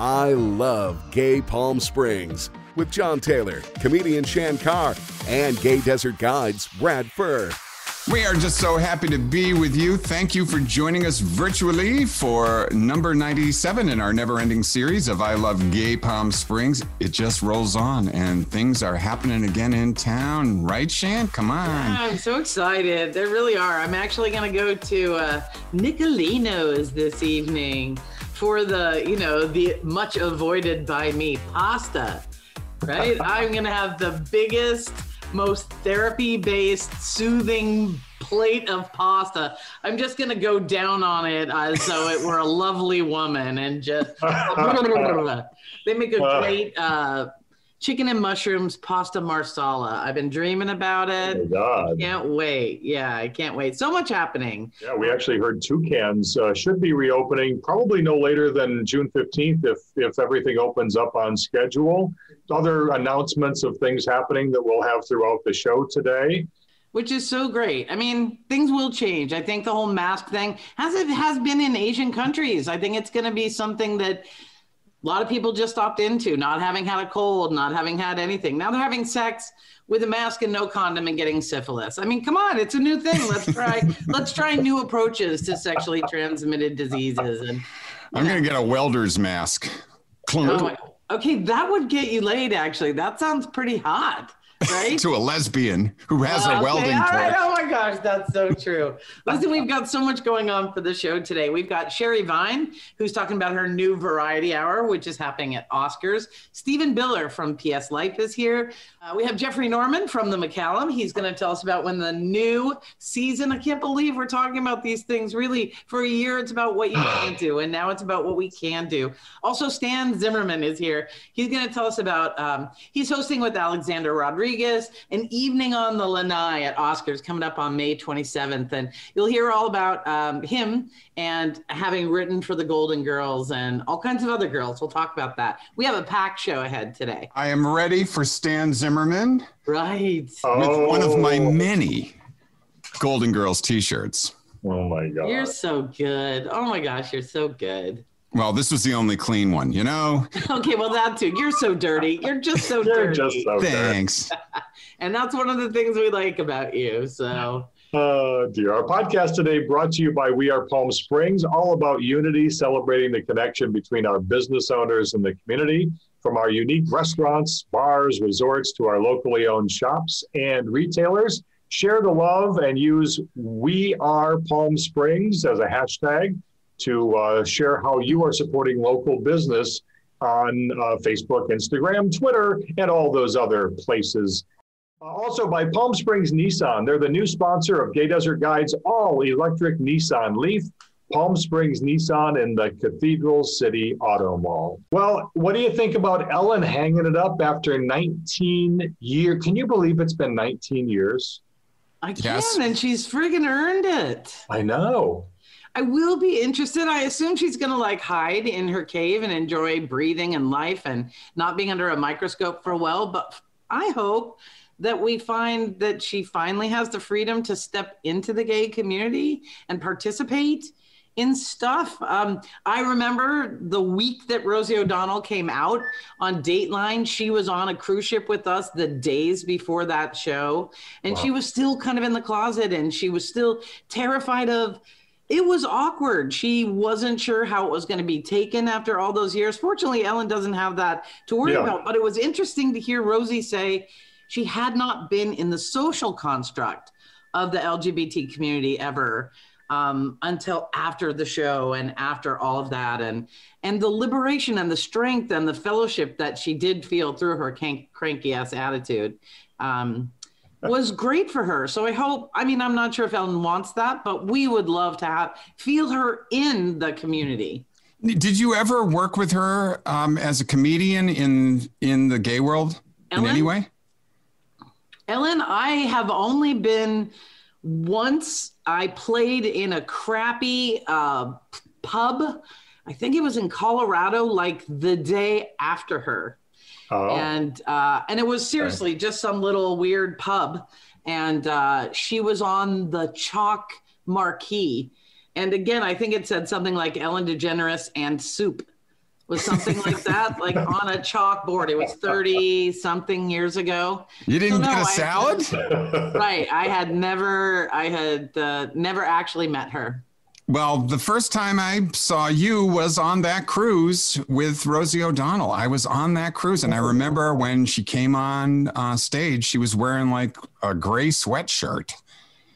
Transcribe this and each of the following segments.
I Love Gay Palm Springs with John Taylor, comedian Shan Carr, and Gay Desert Guides Brad Furr. We are just so happy to be with you. Thank you for joining us virtually for number 97 in our never ending series of I Love Gay Palm Springs. It just rolls on and things are happening again in town, right, Shan? Come on. Yeah, I'm so excited. There really are. I'm actually going to go to uh, Nicolino's this evening for the, you know, the much avoided by me pasta, right? I'm going to have the biggest most therapy based, soothing plate of pasta. I'm just going to go down on it as though it were a lovely woman and just. they make a great uh, chicken and mushrooms pasta marsala. I've been dreaming about it. Oh God. Can't wait. Yeah, I can't wait. So much happening. Yeah, we actually heard Toucans uh, should be reopening probably no later than June 15th if, if everything opens up on schedule. Other announcements of things happening that we'll have throughout the show today. Which is so great. I mean, things will change. I think the whole mask thing, as it has been in Asian countries, I think it's going to be something that a lot of people just opt into not having had a cold, not having had anything. Now they're having sex with a mask and no condom and getting syphilis. I mean, come on, it's a new thing. Let's try let's try new approaches to sexually transmitted diseases. And I'm gonna get a welder's mask. Oh okay, that would get you laid. Actually, that sounds pretty hot right? to a lesbian who has a okay, welding right. torch. Oh my gosh, that's so true. Listen, we've got so much going on for the show today. We've got Sherry Vine, who's talking about her new variety hour, which is happening at Oscars. Stephen Biller from PS Life is here. Uh, we have Jeffrey Norman from the McCallum. He's going to tell us about when the new season. I can't believe we're talking about these things. Really, for a year, it's about what you can't do, and now it's about what we can do. Also, Stan Zimmerman is here. He's going to tell us about. Um, he's hosting with Alexander Rodriguez an evening on the lanai at Oscars coming up on May 27th, and you'll hear all about um, him and having written for the Golden Girls and all kinds of other girls. We'll talk about that. We have a packed show ahead today. I am ready for Stan Zimmerman Right. with one of my Oh. many Golden Girls t-shirts. Oh my God. You're so good. Oh my gosh, you're so good. Well, this was the only clean one, you know? Okay, well that too. You're so dirty. You're just so You're dirty. just so good. Thanks. and that's one of the things we like about you. So Oh dear. Our podcast today brought to you by We Are Palm Springs, all about unity, celebrating the connection between our business owners and the community. From our unique restaurants, bars, resorts to our locally owned shops and retailers, share the love and use We Are Palm Springs as a hashtag to uh, share how you are supporting local business on uh, Facebook, Instagram, Twitter, and all those other places uh, also by Palm Springs Nissan. They're the new sponsor of Gay Desert Guide's all electric Nissan Leaf. Palm Springs Nissan in the Cathedral City Auto Mall. Well, what do you think about Ellen hanging it up after 19 years? Can you believe it's been 19 years? I can, Yes. and she's friggin' earned it. I know. I will be interested. I assume she's going to like hide in her cave and enjoy breathing and life and not being under a microscope for a while. But I hope that we find that she finally has the freedom to step into the gay community and participate in stuff. Um, I remember the week that Rosie O'Donnell came out on Dateline, she was on a cruise ship with us the days before that show. And she was still kind of in the closet and she was still terrified of it was awkward. She wasn't sure how it was going to be taken after all those years. Fortunately, Ellen doesn't have that to worry Yeah. about. But it was interesting to hear Rosie say she had not been in the social construct of the LGBT community ever um, until after the show and after all of that, and and the liberation and the strength and the fellowship that she did feel through her cranky ass attitude. Um, was great for her. So I hope, I mean, I'm not sure if Ellen wants that, but we would love to have feel her in the community. Did you ever work with her um, as a comedian in in the gay world in any way? Ellen, I have only been once. I played in a crappy uh, pub. I think it was in Colorado, like the day after her. Oh, and uh, and it was seriously just some little weird pub, and uh, she was on the chalk marquee, and again I think it said something like Ellen DeGeneres and soup, was something like that, like on a chalkboard. It was 30 something years ago. You didn't So, get no, a I- salad? Right. I had never, I had uh, never actually met her. Well, the first time I saw you was on that cruise with Rosie O'Donnell. I was on that cruise, and I remember when she came on uh, stage, she was wearing like a gray sweatshirt.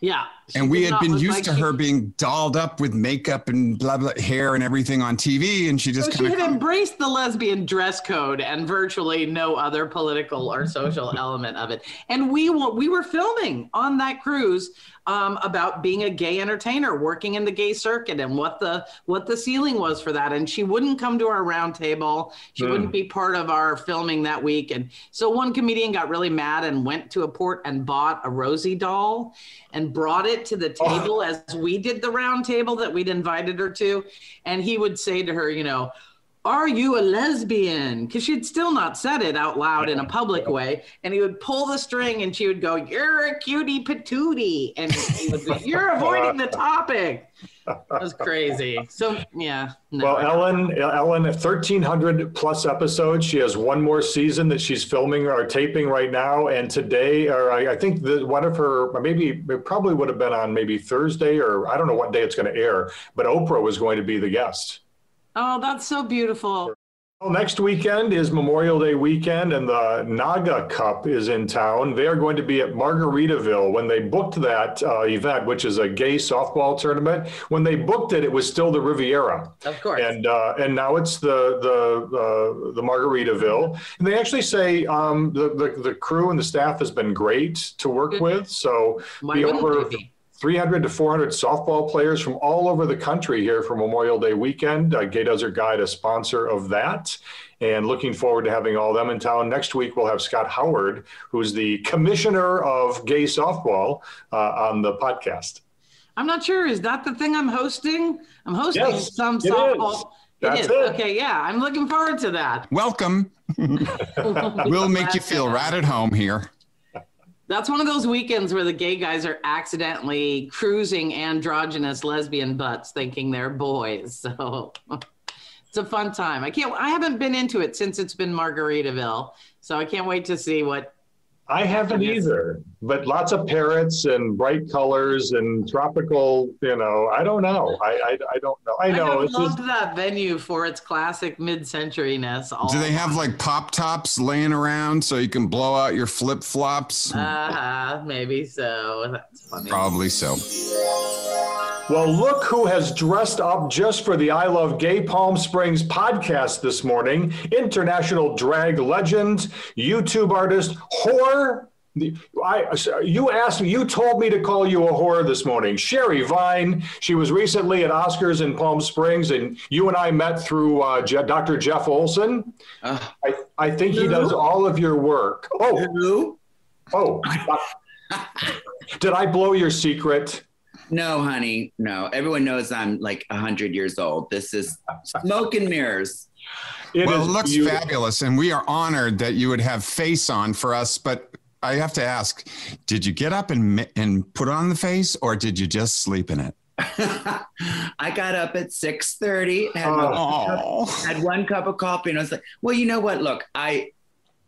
Yeah. And we had been used like to she- her being dolled up with makeup and blah blah hair and everything on TV, and she So just she kind had of embraced the lesbian dress code and virtually no other political or social element of it. And we we were filming on that cruise um, about being a gay entertainer, working in the gay circuit, and what the what the ceiling was for that. And she wouldn't come to our round table. She wouldn't be part of our filming that week. And so one comedian got really mad and went to a port and bought a Rosie doll and brought it to the table as we did the round table that we'd invited her to. And he would say to her, you know, are you a lesbian? Because she'd still not said it out loud in a public way. And he would pull the string and she would go, You're a cutie patootie. And he would go, You're avoiding the topic. It was crazy. So, yeah. No. Well, Ellen, Ellen, 1,300 plus episodes. She has one more season that she's filming or taping right now. And today, or I, I think that one of her, maybe it probably would have been on maybe Thursday, or I don't know what day it's going to air, but Oprah was going to be the guest. Oh, that's so beautiful. Well, next weekend is Memorial Day weekend, and the Naga Cup is in town. They are going to be at Margaritaville. When they booked that uh, event, which is a gay softball tournament, when they booked it, it was still the Riviera. Of course. and uh, and now it's the the uh, the Margaritaville. And they actually say um, the, the the crew and the staff has been great to work Good. with. So Why be wouldn't over they be? 300 to 400 softball players from all over the country here for Memorial Day weekend. Uh, Gay Desert Guide, a sponsor of that. And looking forward to having all them in town. Next week, we'll have Scott Howard, who's the commissioner of gay softball, uh, on the podcast. I'm not sure. Is that the thing I'm hosting? I'm hosting Yes, some it is. softball. That's is. it. Okay, yeah. I'm looking forward to that. welcome. We'll make you feel right at home here. That's one of those weekends where the gay guys are accidentally cruising androgynous lesbian butts thinking they're boys. So it's a fun time. I can't I haven't been into it since it's been Margaritaville. So I can't wait to see what I haven't either, but lots of parrots and bright colors and tropical, you know, I don't know. I, I, I don't know. I know. I It's loved just, that venue for its classic mid-centuryness. All Do they have like pop tops laying around so you can blow out your flip flops? uh maybe so. That's funny. Probably so. Well, look who has dressed up just for the I Love Gay Palm Springs podcast this morning. International drag legend, YouTube artist, whore. I, you asked me, you told me to call you a whore this morning. Sherry Vine, she was recently at Oscars in Palm Springs, and you and I met through uh, Je- Dr. Jeff Olson. Uh, I, I think he does all of your work. Oh, who? oh. Did I blow your secret? No, honey, no. Everyone knows I'm like 100 years old. This is smoke and mirrors. It well, it looks beautiful. fabulous, and we are honored that you would have face on for us. But I have to ask, did you get up and mi- and put on the face, or did you just sleep in it? I got up at 6:30, had, Oh, had one cup of coffee, and I was like, "Well, you know what? Look, I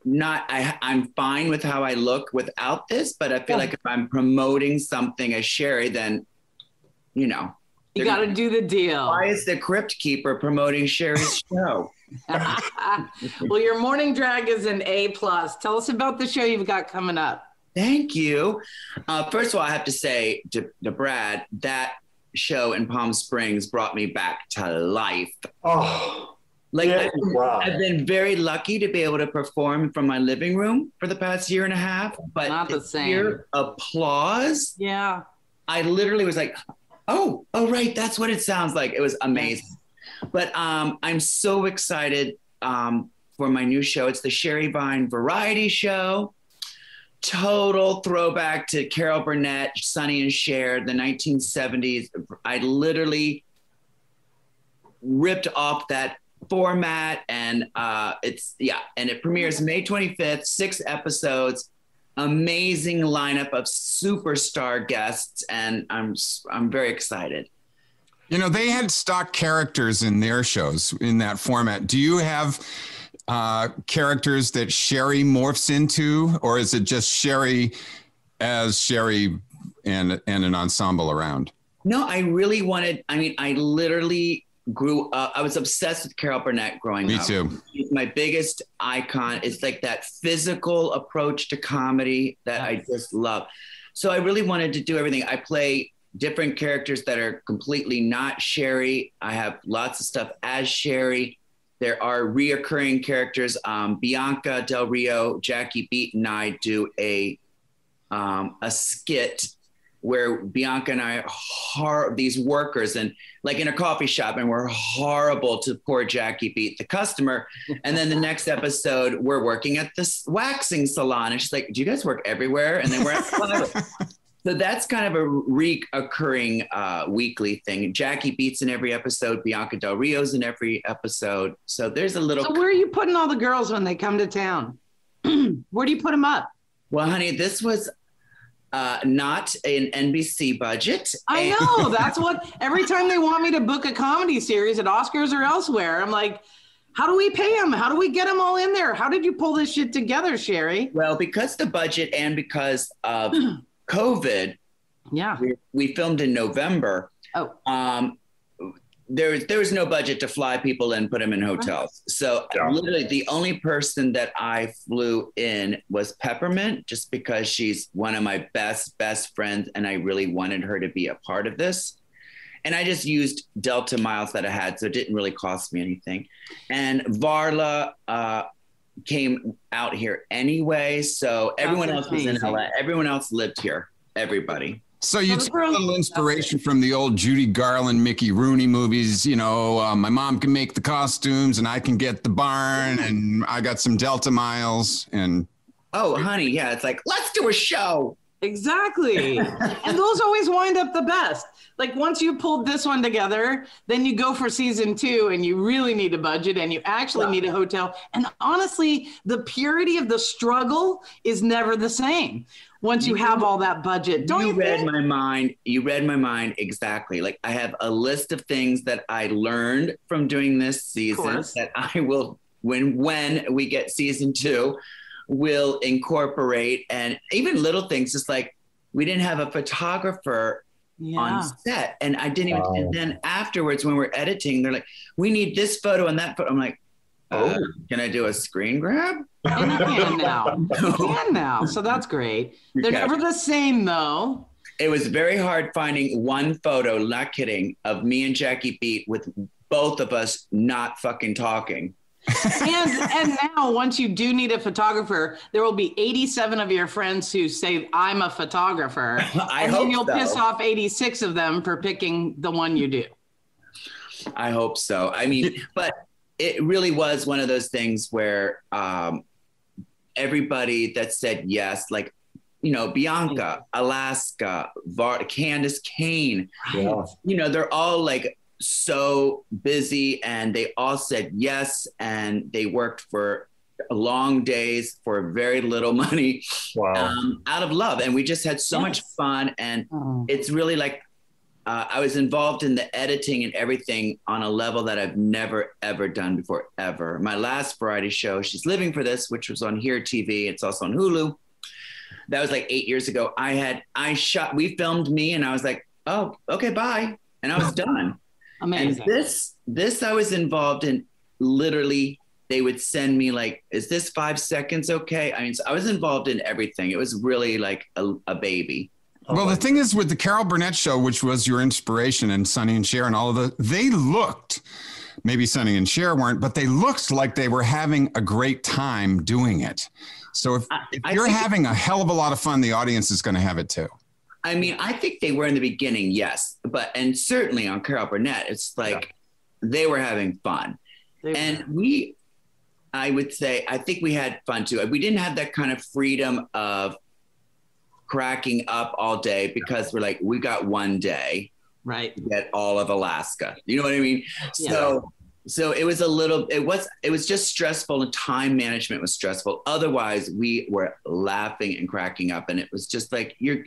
not I I'm fine with how I look without this, but I feel like if I'm promoting something as Sherry, then you know, You got to do the deal. why is the Crypt Keeper promoting Sherry's show? well, your morning drag is an A plus. Tell us about the show you've got coming up. Thank you. Uh, first of all, I have to say to, to Brad that show in Palm Springs brought me back to life. Oh, Like Yeah, I've, been, wow. I've been very lucky to be able to perform from my living room for the past year and a half. But Not the same. hear applause. Yeah. I literally was like, "Oh, oh, right, that's what it sounds like." It was amazing. But um, I'm so excited um, for my new show. It's the Sherry Vine Variety Show. Total throwback to Carol Burnett, Sonny and Cher, the 1970s. I literally ripped off that format, and uh, it's yeah, and it premieres May 25th. Six episodes amazing lineup of superstar guests, and I'm I'm very excited. You know, they had stock characters in their shows in that format. Do you have uh, characters that Sherry morphs into, or is it just Sherry as Sherry and and an ensemble around? No, I really wanted. I mean, I literally grew up. I was obsessed with Carol Burnett growing Me up. Me too. She's my biggest icon. It's like that physical approach to comedy that I just love. So I really wanted to do everything. I play different characters that are completely not Sherry. I have lots of stuff as Sherry. There are reoccurring characters. Um, Bianca Del Rio, Jackie Beat, and I do a um, a skit where Bianca and I are hor- these workers and like in a coffee shop and we're horrible to poor Jackie Beat, the customer. And then the next episode, we're working at this waxing salon. And she's like, Do you guys work everywhere? And then we're at the So that's kind of a reoccurring uh, weekly thing. Jackie Beats in every episode, Bianca Del Rio's in every episode. So there's a little. So where are you putting all the girls when they come to town? where do you put them up? well, honey, this was uh, not an NBC budget. I know. That's what every time they want me to book a comedy series at Oscars or elsewhere, I'm like, how do we pay them? How do we get them all in there? How did you pull this shit together, Sherry? Well, because the budget and because of COVID, Yeah. we, we filmed in November. Oh. Um, there was there was no budget to fly people and put them in hotels. So Yeah. literally, the only person that I flew in was Peppermint, just because she's one of my best best friends, and I really wanted her to be a part of this. And I just used Delta miles that I had, so it didn't really cost me anything. And Varla uh, came out here anyway, so everyone That's else was in amazing. LA. Everyone else lived here. Everybody. So you So took a little inspiration from the old Judy Garland, Mickey Rooney movies. You know, uh, my mom can make the costumes, and I can get the barn, and I got some Delta miles, and Oh, honey, yeah. It's like, let's do a show. Exactly. and those always wind up the best. Like once you pulled this one together, then you go for season two and you really need a budget and you actually need a hotel. And honestly, the purity of the struggle is never the same once you have all that budget. Don't you, you read think? my mind. You read my mind exactly. Like I have a list of things that I learned from doing this season that I will when when we get season two will incorporate and even little things just like we didn't have a photographer yeah. on set and I didn't even Wow. and then afterwards when we're editing they're like we need this photo and that photo I'm like uh, Oh. can I do a screen grab? And you can now. You can now. So that's great. They're can. never the same though. It was very hard finding one photo, not kidding, of me and Jackie Beat with both of us not fucking talking. and and now once you do need a photographer, there will be 87 of your friends who say I'm a photographer. I and hope then you'll so. piss off 86 of them for picking the one you do. I hope so. I mean, but it really was one of those things where um, everybody that said yes, like, you know, Bianca, Alaska, Var- Candis Cayne, Yeah. you know, they're all like so busy and they all said yes and they worked for long days for very little money Wow. um, out of love. And we just had so much fun. And it's really like uh, I was involved in the editing and everything on a level that I've never ever done before ever. My last variety show, She's Living for This, which was on Here TV. It's also on Hulu. That was like eight years ago. I had I shot. We filmed me, and I was like, oh, okay, bye, and I was done. Amazing. And this this I was involved in. Literally, they would send me like, "Is this five seconds okay?" I mean, so I was involved in everything. It was really like a, a baby. Well, the oh, thing is with the Carol Burnett show, which was your inspiration, and Sonny and Cher and all of the, they looked. Maybe Sonny and Cher weren't, but they looked like they were having a great time doing it. So if, I- if I you're having a hell of a lot of fun, the audience is going to have it too. I mean, I think they were in the beginning, yes, but and certainly on Carol Burnett, it's like they were having fun, They- and we, I would say, I think we had fun too. We didn't have that kind of freedom of cracking up all day because we're like, we got one day right. to get all of Alaska. You know what I mean? So. So it was a little. It was. It was just stressful, and time management was stressful. Otherwise, we were laughing and cracking up, and it was just like you're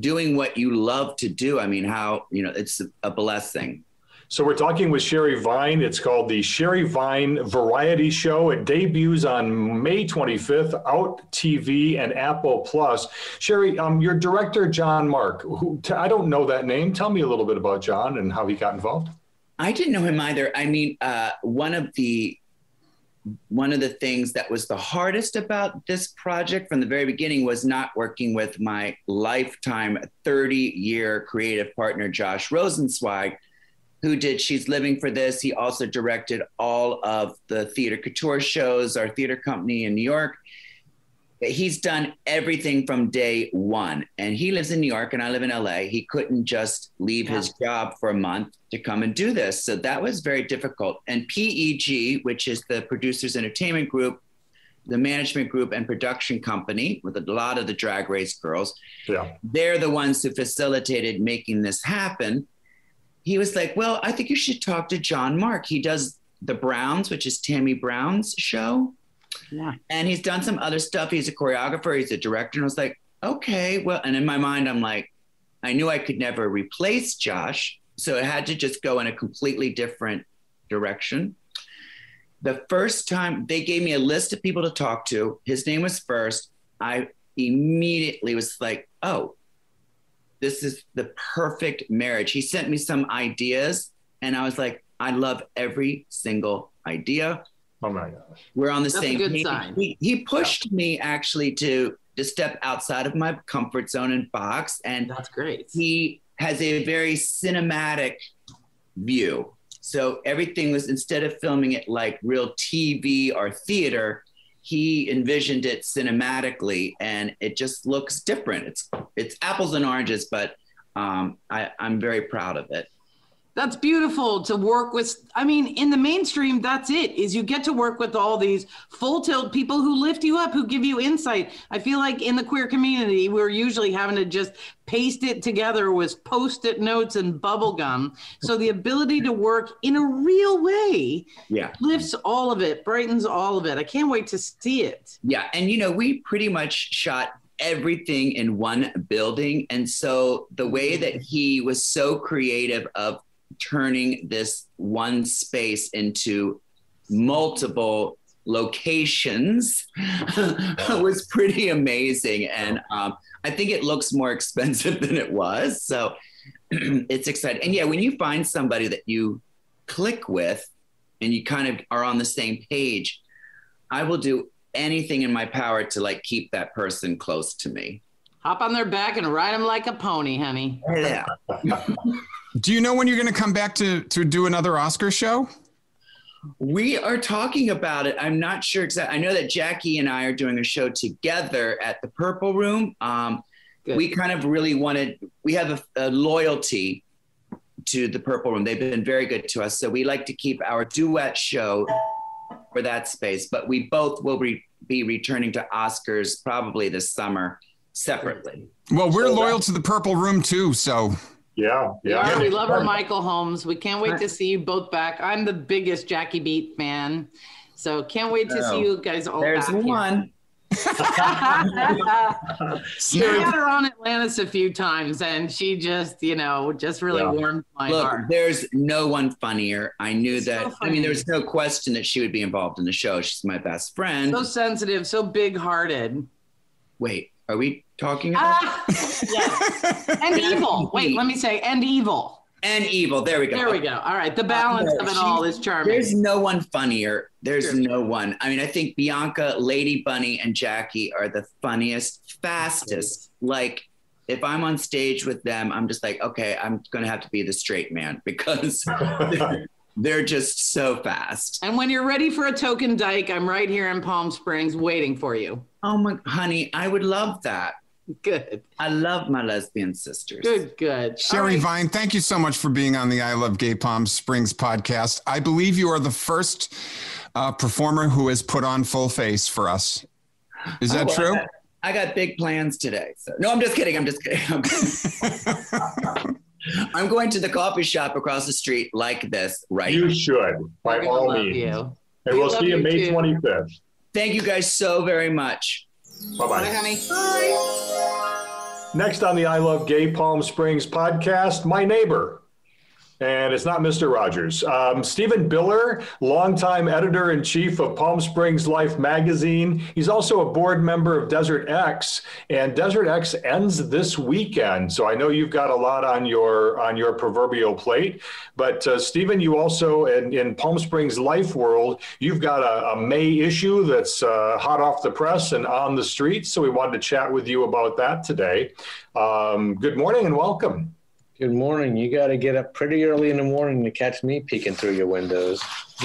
doing what you love to do. I mean, how, you know, it's a blessing. So we're talking with Sherry Vine. It's called the Sherry Vine Variety Show. It debuts on May 25th, Out TV and Apple Plus. Sherry, um, your director John Mark. Who, t- I don't know that name. Tell me a little bit about John and how he got involved. I didn't know him either. I mean, uh, one of the one of the things that was the hardest about this project from the very beginning was not working with my lifetime 30 year creative partner Josh Rosenzweig who did She's Living for This. He also directed all of the Theater Couture shows, our theater company in New York. He's done everything from day one. And he lives in New York and I live in LA. He couldn't just leave yeah. his job for a month to come and do this. So that was very difficult. And PEG, which is the Producers Entertainment Group, the management group and production company with a lot of the drag race girls, yeah. they're the ones who facilitated making this happen he was like, Well, I think you should talk to John Mark. He does The Browns, which is Tammy Brown's show. Yeah. And he's done some other stuff. He's a choreographer, he's a director. And I was like, Okay, well, and in my mind, I'm like, I knew I could never replace Josh. So it had to just go in a completely different direction. The first time they gave me a list of people to talk to, his name was first. I immediately was like, oh, this is the perfect marriage. He sent me some ideas, and I was like, I love every single idea. Oh my gosh. We're on the That's same a good page. Sign. He, he pushed yeah. me actually to to step outside of my comfort zone and box. And that's great. He has a very cinematic view. So everything was instead of filming it like real TV or theater, he envisioned it cinematically and it just looks different. It's it's apples and oranges, but um, I, I'm very proud of it that's beautiful to work with. I mean in the mainstream that's it is you get to work with all these full tilt people who lift you up who give you insight. I feel like in the queer community we're usually having to just paste it together with post-it notes and bubble gum. So the ability to work in a real way yeah. lifts all of it brightens all of it. I can't wait to see it. Yeah and you know we pretty much shot everything in one building. And so the way that he was so creative of turning this one space into multiple locations was pretty amazing. And um, I think it looks more expensive than it was. So it's exciting. And yeah, when you find somebody that you click with and you kind of are on the same page, I will do anything in my power to like keep that person close to me. Hop on their back and ride them like a pony, honey. Yeah. Do you know when you're going to come back to to do another Oscar show? We are talking about it. I'm not sure exactly. I know that Jackie and I are doing a show together at the Purple Room. Um, we kind of really wanted. We have a, a loyalty to the Purple Room. They've been very good to us, so we like to keep our duet show for that space. But we both will re- be returning to Oscars probably this summer separately. Well, we're so loyal that- to the Purple Room too, so yeah, yeah. yeah we love our Michael Holmes. We can't wait to see you both back. I'm the biggest Jackie Beat fan, so can't wait to oh, see you guys all there's back. There's one. she had her on Atlantis a few times, and she just, you know, just really yeah. warmed my Look, heart. There's no one funnier. I knew so that. Funny. I mean, there was no question that she would be involved in the show. She's my best friend. So sensitive, so big-hearted. Wait, are we talking about? Uh, yes. And evil. Wait, let me say, and evil. And evil. There we go. There we go. All right. The balance uh, of it all is charming. There's no one funnier. There's sure. no one. I mean, I think Bianca, Lady Bunny, and Jackie are the funniest, fastest. Like, if I'm on stage with them, I'm just like, okay, I'm going to have to be the straight man because they're just so fast. And when you're ready for a token dyke, I'm right here in Palm Springs waiting for you. Oh my honey, I would love that. Good. I love my lesbian sisters. Good, good. Sherry right. Vine, thank you so much for being on the I Love Gay Palm Springs podcast. I believe you are the first uh, performer who has put on full face for us. Is that oh, true? I got, I got, big plans today. So. No, I'm just kidding. I'm just kidding. I'm, I'm going to the coffee shop across the street like this right You should, by all means. You. And we we'll see you May too. 25th. Thank you guys so very much. Bye bye. Bye, honey. Bye. Next on the I Love Gay Palm Springs podcast, my neighbor. And it's not Mr. Rogers. Um, Stephen Biller, longtime editor in chief of Palm Springs Life magazine. He's also a board member of Desert X, and Desert X ends this weekend. So I know you've got a lot on your on your proverbial plate. But uh, Stephen, you also in, in, Palm Springs Life world, you've got a, a May issue that's uh, hot off the press and on the streets. So we wanted to chat with you about that today. Um, good morning and welcome. Good morning. You got to get up pretty early in the morning to catch me peeking through your windows.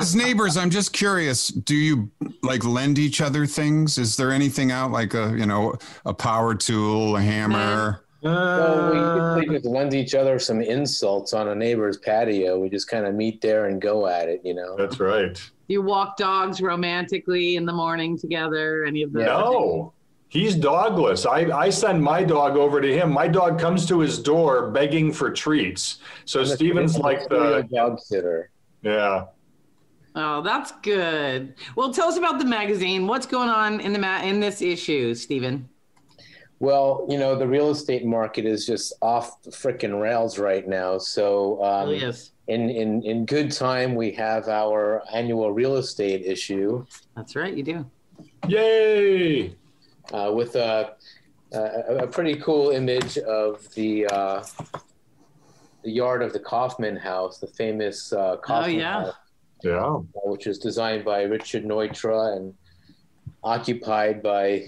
As neighbors, I'm just curious. Do you like lend each other things? Is there anything out like a you know a power tool, a hammer? well, we usually just lend each other some insults on a neighbor's patio. We just kind of meet there and go at it, you know. That's right. You walk dogs romantically in the morning together. Any of those? No. He's dogless. I, I send my dog over to him. My dog comes to his door begging for treats. So I'm Stephen's like the dog sitter. Yeah. Oh, that's good. Well, tell us about the magazine. What's going on in the ma- in this issue, Stephen? Well, you know, the real estate market is just off the freaking rails right now. So, um, really is. in, in, in good time, we have our annual real estate issue. That's right, you do. Yay! Uh, with a, a, a, pretty cool image of the uh, the yard of the Kaufmann House, the famous uh, Kaufmann oh, yeah. House, yeah, uh, which was designed by Richard Neutra and occupied by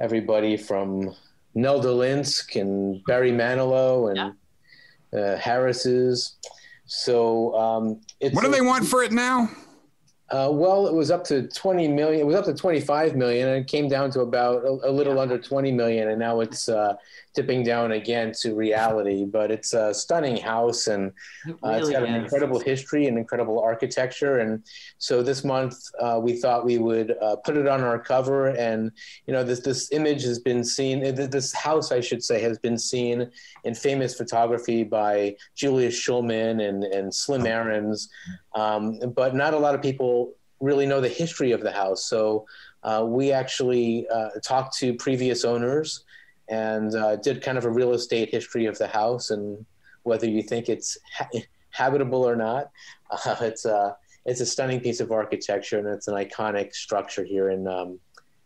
everybody from Nelda Linsk and Barry Manilow and yeah. uh, Harris's. So um, what do they want for it now? Uh, well, it was up to 20 million. It was up to 25 million, and it came down to about a, a little under 20 million, and now it's uh, dipping down again to reality. But it's a stunning house, and it uh, it's got is. an incredible history and incredible architecture. And so this month, uh, we thought we would uh, put it on our cover. And you know, this this image has been seen. Uh, this house, I should say, has been seen in famous photography by Julius Shulman and and Slim Aarons. Um, but not a lot of people really know the history of the house. So uh, we actually uh, talked to previous owners and uh, did kind of a real estate history of the house and whether you think it's ha- habitable or not. it's a it's a stunning piece of architecture and it's an iconic structure here in um,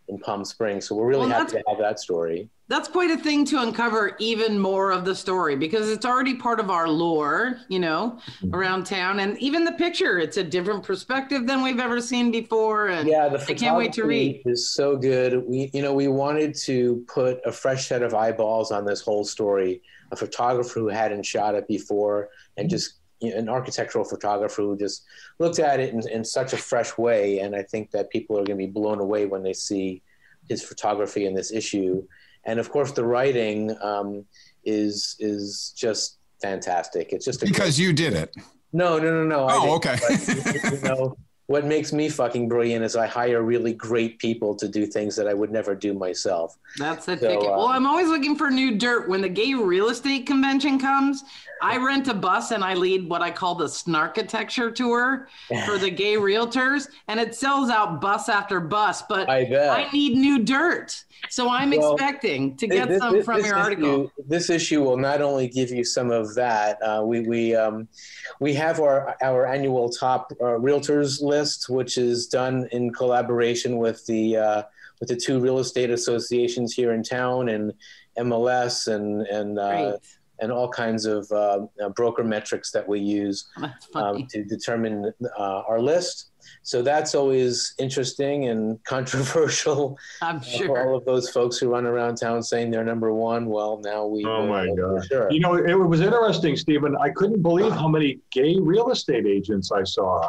in Palm Springs. So we're really well, happy to have that story that's quite a thing to uncover even more of the story because it's already part of our lore, you know, mm-hmm. around town. And even the picture, it's a different perspective than we've ever seen before. And yeah, the I can't wait to read. Is so good. We, you know, we wanted to put a fresh set of eyeballs on this whole story. A photographer who hadn't shot it before, and mm-hmm. just an architectural photographer who just looked at it in, in such a fresh way. And I think that people are going to be blown away when they see his photography in this issue and of course the writing um, is is just fantastic. It's just because great, you did it. No, no, no, no. Oh, okay. But, you know, what makes me fucking brilliant is I hire really great people to do things that I would never do myself. That's the so, ticket. Uh, well, I'm always looking for new dirt. When the gay real estate convention comes, I rent a bus and I lead what I call the snarkitecture tour for the gay realtors, and it sells out bus after bus. But I, I need new dirt. So I'm well, expecting to get this, some this, from this your issue, article. This issue will not only give you some of that. Uh, we we um, we have our our annual top uh, realtors list, which is done in collaboration with the uh, with the two real estate associations here in town and MLS and and uh, and all kinds of uh, broker metrics that we use um, to determine uh, our list. So that's always interesting and controversial. I'm sure. For all of those folks who run around town saying they're number one. Well, now we. Oh my God! Sure. You know, it was interesting, Stephen. I couldn't believe how many gay real estate agents I saw.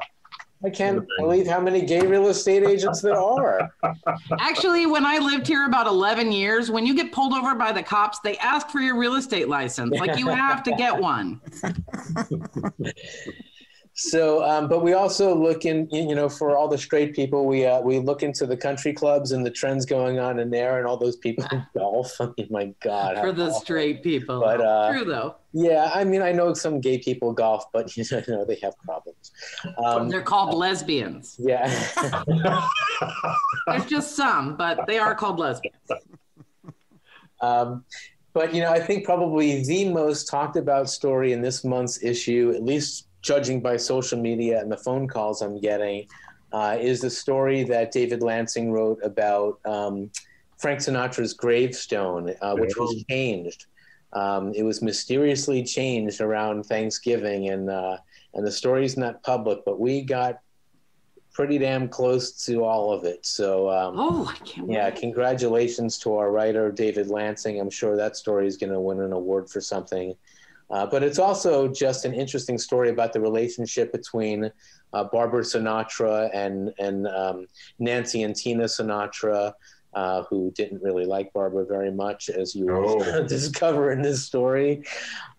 I can't believe how many gay real estate agents there are. Actually, when I lived here about 11 years, when you get pulled over by the cops, they ask for your real estate license. Like you have to get one. So, um, but we also look in, you know, for all the straight people, we uh, we look into the country clubs and the trends going on in there, and all those people in golf. I mean, my God, for the awful. straight people. But uh, true though. Yeah, I mean, I know some gay people golf, but you know, they have problems. Um, They're called lesbians. Yeah. There's just some, but they are called lesbians. Um, but you know, I think probably the most talked about story in this month's issue, at least judging by social media and the phone calls I'm getting, uh, is the story that David Lansing wrote about um, Frank Sinatra's gravestone, uh, which was changed. Um, it was mysteriously changed around Thanksgiving, and uh, and the story's not public, but we got pretty damn close to all of it. So, um, oh, I can't yeah, wait. congratulations to our writer David Lansing. I'm sure that story is going to win an award for something. Uh, but it's also just an interesting story about the relationship between uh, Barbara Sinatra and and um, Nancy and Tina Sinatra, uh, who didn't really like Barbara very much, as you will Oh. discover in this story.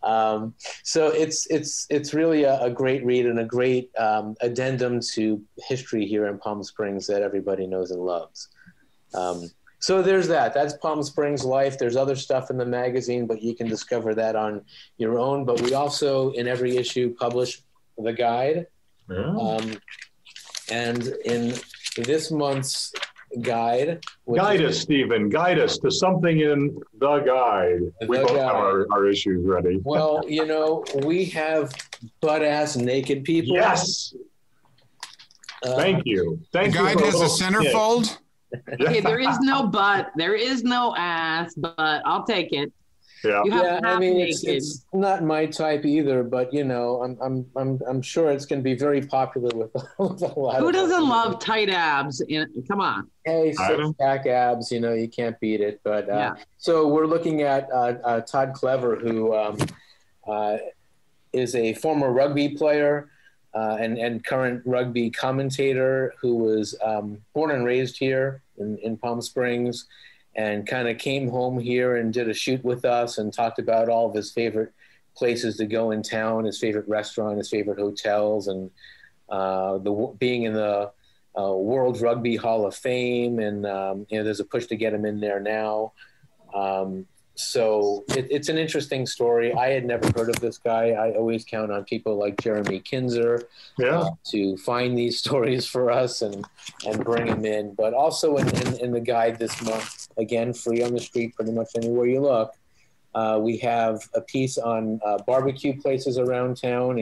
Um, so it's it's it's really a, a great read and a great um, addendum to history here in Palm Springs that everybody knows and loves. Um, so there's that. That's Palm Springs Life. There's other stuff in the magazine, but you can discover that on your own. But we also, in every issue, publish the guide. Yeah. Um, and in this month's guide, which Guide is- us, Stephen. Guide us to something in the guide. we both Guide. have our, our issues ready. Well, you know, we have butt ass naked people. Yes. Uh, Thank you. The Thank you. guide has a little hint. centerfold. Okay, there is no butt, there is no ass, but I'll take it. Yeah. You have Yeah, I mean, it's, it's not my type either, but you know, I'm I'm I'm I'm sure it's going to be very popular with, with a lot. Who of doesn't people. love tight abs? In, come on. Hey, six pack abs, you know, you can't beat it. But uh, Yeah. so we're looking at uh, uh, Todd Clever, who um, uh, is a former rugby player uh, and, and current rugby commentator who was um, born and raised here in, in Palm Springs and kind of came home here and did a shoot with us and talked about all of his favorite places to go in town, his favorite restaurant, his favorite hotels, and uh, the being in the uh, World Rugby Hall of Fame, and um, you know, there's a push to get him in there now. Um, so it, it's an interesting story. I had never heard of this guy. I always count on people like Jeremy Kinser Yeah. uh, to find these stories for us and and bring them in. But also in, in, in the guide this month, again, free on the street, pretty much anywhere you look. Uh, we have a piece on uh, barbecue places around town,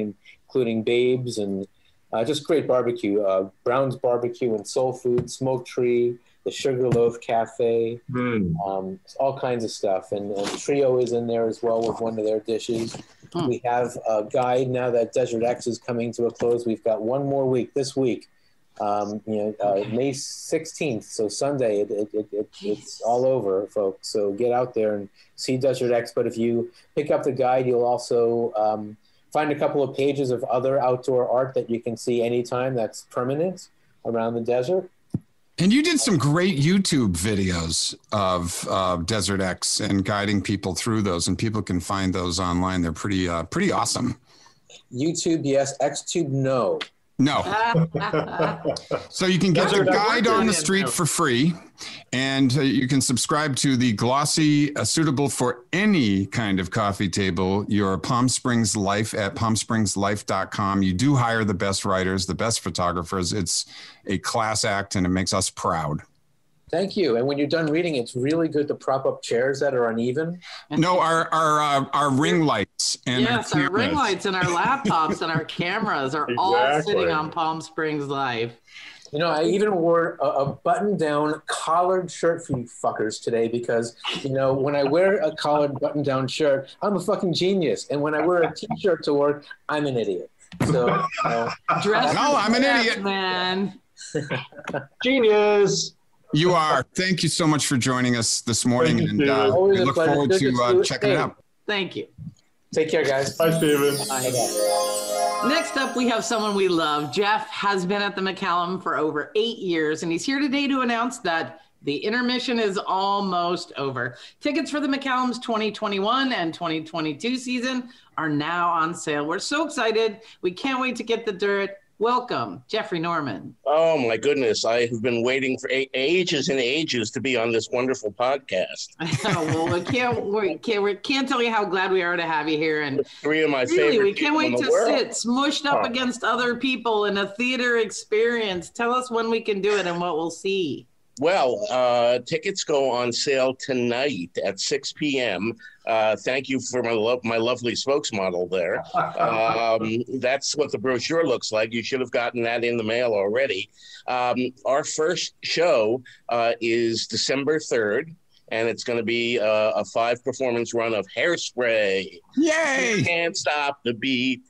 including Babes and uh, just great barbecue. Uh, Brown's Barbecue and Soul Food, Smoke Tree, the Sugarloaf Cafe, Hmm. um, all kinds of stuff. And, and Trio is in there as well with one of their dishes. Hmm. We have a guide now that Desert X is coming to a close. We've got one more week this week. Um, you know, uh, May 16th, so Sunday, it, it, it, it, it's all over, folks. So get out there and see Desert X. But if you pick up the guide, you'll also um, find a couple of pages of other outdoor art that you can see anytime that's permanent around the desert. And you did some great YouTube videos of uh, Desert X and guiding people through those, and people can find those online. They're pretty, uh, pretty awesome. YouTube, yes. XTube, no. No, so you can get the guide on the street for free, and uh, you can subscribe to the glossy, uh, suitable for any kind of coffee table. Your Palm Springs Life at palmspringslife.com. You do hire the best writers, the best photographers. It's a class act, and it makes us proud. Thank you. And when you're done reading, it's really good to prop up chairs that are uneven. No, our our uh, our ring lights and yes, our ring lights and our laptops and our cameras are all sitting on Palm Springs Life. You know, I even wore a, a button-down collared shirt for you fuckers today because, you know, when I wear a collared button-down shirt, I'm a fucking genius, and when I wear a t-shirt to work, I'm an idiot. So, uh, Dress No, I'm an dress, idiot. man. Genius. You are. Thank you so much for joining us this morning, Thank you, and uh, we look pleasure. forward Good to to uh, see you. checking it out. Thank you. take care, guys. Bye, Stephen. Bye. Next up, we have someone we love. Jeff has been at the McCallum for over eight years, and he's here today to announce that the intermission is almost over. Tickets for the McCallum's 2021 and 2022 season are now on sale. We're so excited. We can't wait to get the dirt. Welcome, Jeffrey Norman. Oh my goodness! I have been waiting for a- ages and ages to be on this wonderful podcast. Oh, well, we can't, we can't, we can't tell you how glad we are to have you here. And Three of my really, favorite. we can't wait to world. sit smushed up against other people in a theater experience. Tell us when we can do it and what we'll see. Well, uh, tickets go on sale tonight at 6 p.m. Uh, thank you for my lo- my lovely spokesmodel there. Um, that's what the brochure looks like. You should have gotten that in the mail already. Um, our first show uh, is December 3rd. And it's going to be a, a five performance run of Hairspray. Yay! Can't stop the beat.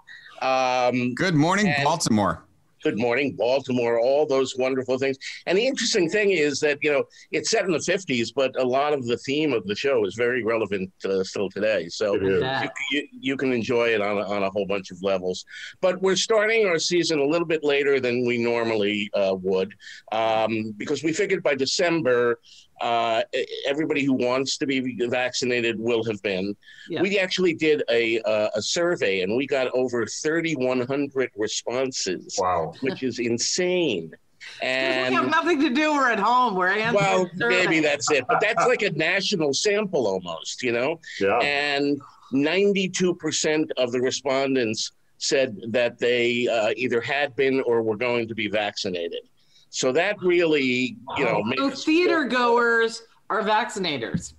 Um, Good morning, And- Baltimore. Good Morning Baltimore, all those wonderful things. And the interesting thing is that, you know, it's set in the 50s, but a lot of the theme of the show is very relevant uh, still today. So It is. Yeah. you, you, you can enjoy it on a, on a whole bunch of levels. But we're starting our season a little bit later than we normally uh, would um, because we figured by December, uh, everybody who wants to be vaccinated will have been. Yeah. We actually did a, uh, a survey and we got over 3,100 responses Wow. which is insane. And we have nothing to do. We're at home. We're answering well, surveys. maybe that's it, but that's like a national sample almost, you know. Yeah. And ninety-two percent of the respondents said that they uh, either had been or were going to be vaccinated. So that really, you know, So theater goers are vaccinators.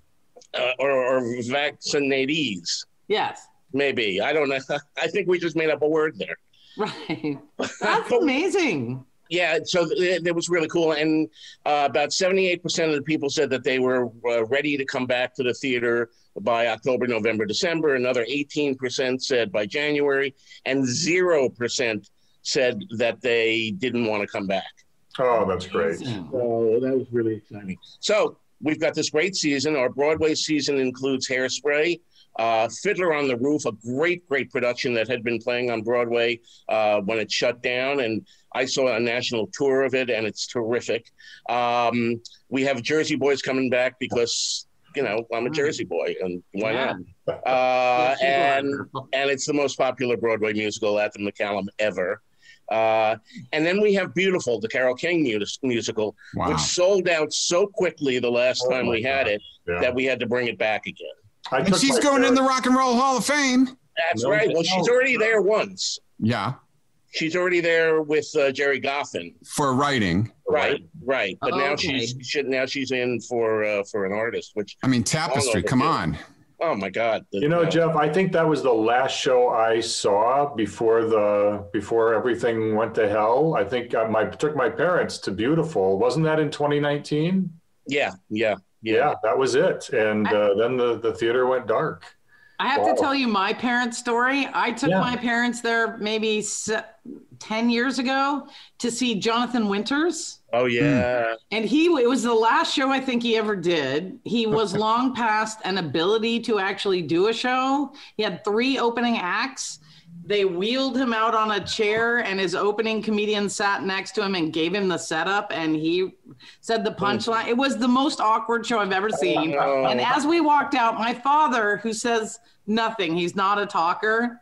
uh, or, or vaccinatees. Yes. Maybe I don't know. I think we just made up a word there. Right. That's amazing. Yeah, so th- that was really cool. And uh, about 78% of the people said that they were uh, ready to come back to the theater by October, November, December. Another 18% said by January. And 0% said that they didn't want to come back. Oh, that's great. So that was really exciting. So we've got this great season. Our Broadway season includes Hairspray, uh, Fiddler on the Roof, a great, great production that had been playing on Broadway uh, when it shut down. And I saw a national tour of it, and it's terrific. Um, we have Jersey Boys coming back because, you know, I'm a Jersey boy, and why Yeah. not? Uh, Yes, you are. and and it's the most popular Broadway musical at the McCallum ever. Uh, and then we have Beautiful, the Carole King mus- musical, Wow. which sold out so quickly the last Oh time my we had God. it Yeah. that we had to bring it back again. I And she's my going in the Rock and Roll Hall of Fame. That's No, right. Well, she's already there once. Yeah, She's already there with uh, Gerry Goffin. for writing. Right, right. But now Okay. she's she, now she's in for uh, for an artist. Which I mean, Tapestry. Come on. Oh my god, the- You know, uh, Jeff, I think that was the last show I saw before the before everything went to hell. I think I my took my parents to Beautiful. Wasn't that in 2019? Yeah, yeah, Yeah, yeah. that was it. And uh, then the the theater went dark. I have Wow. to tell you my parents' story. I took Yeah. my parents there maybe se- 10 years ago to see Jonathan Winters. Oh yeah. Hmm. And he, it was the last show I think he ever did. He was long past an ability to actually do a show. He had three opening acts. They wheeled him out on a chair, and his opening comedian sat next to him and gave him the setup. And he said the punchline. It was the most awkward show I've ever seen. Oh. And as we walked out, my father, who says nothing, he's not a talker,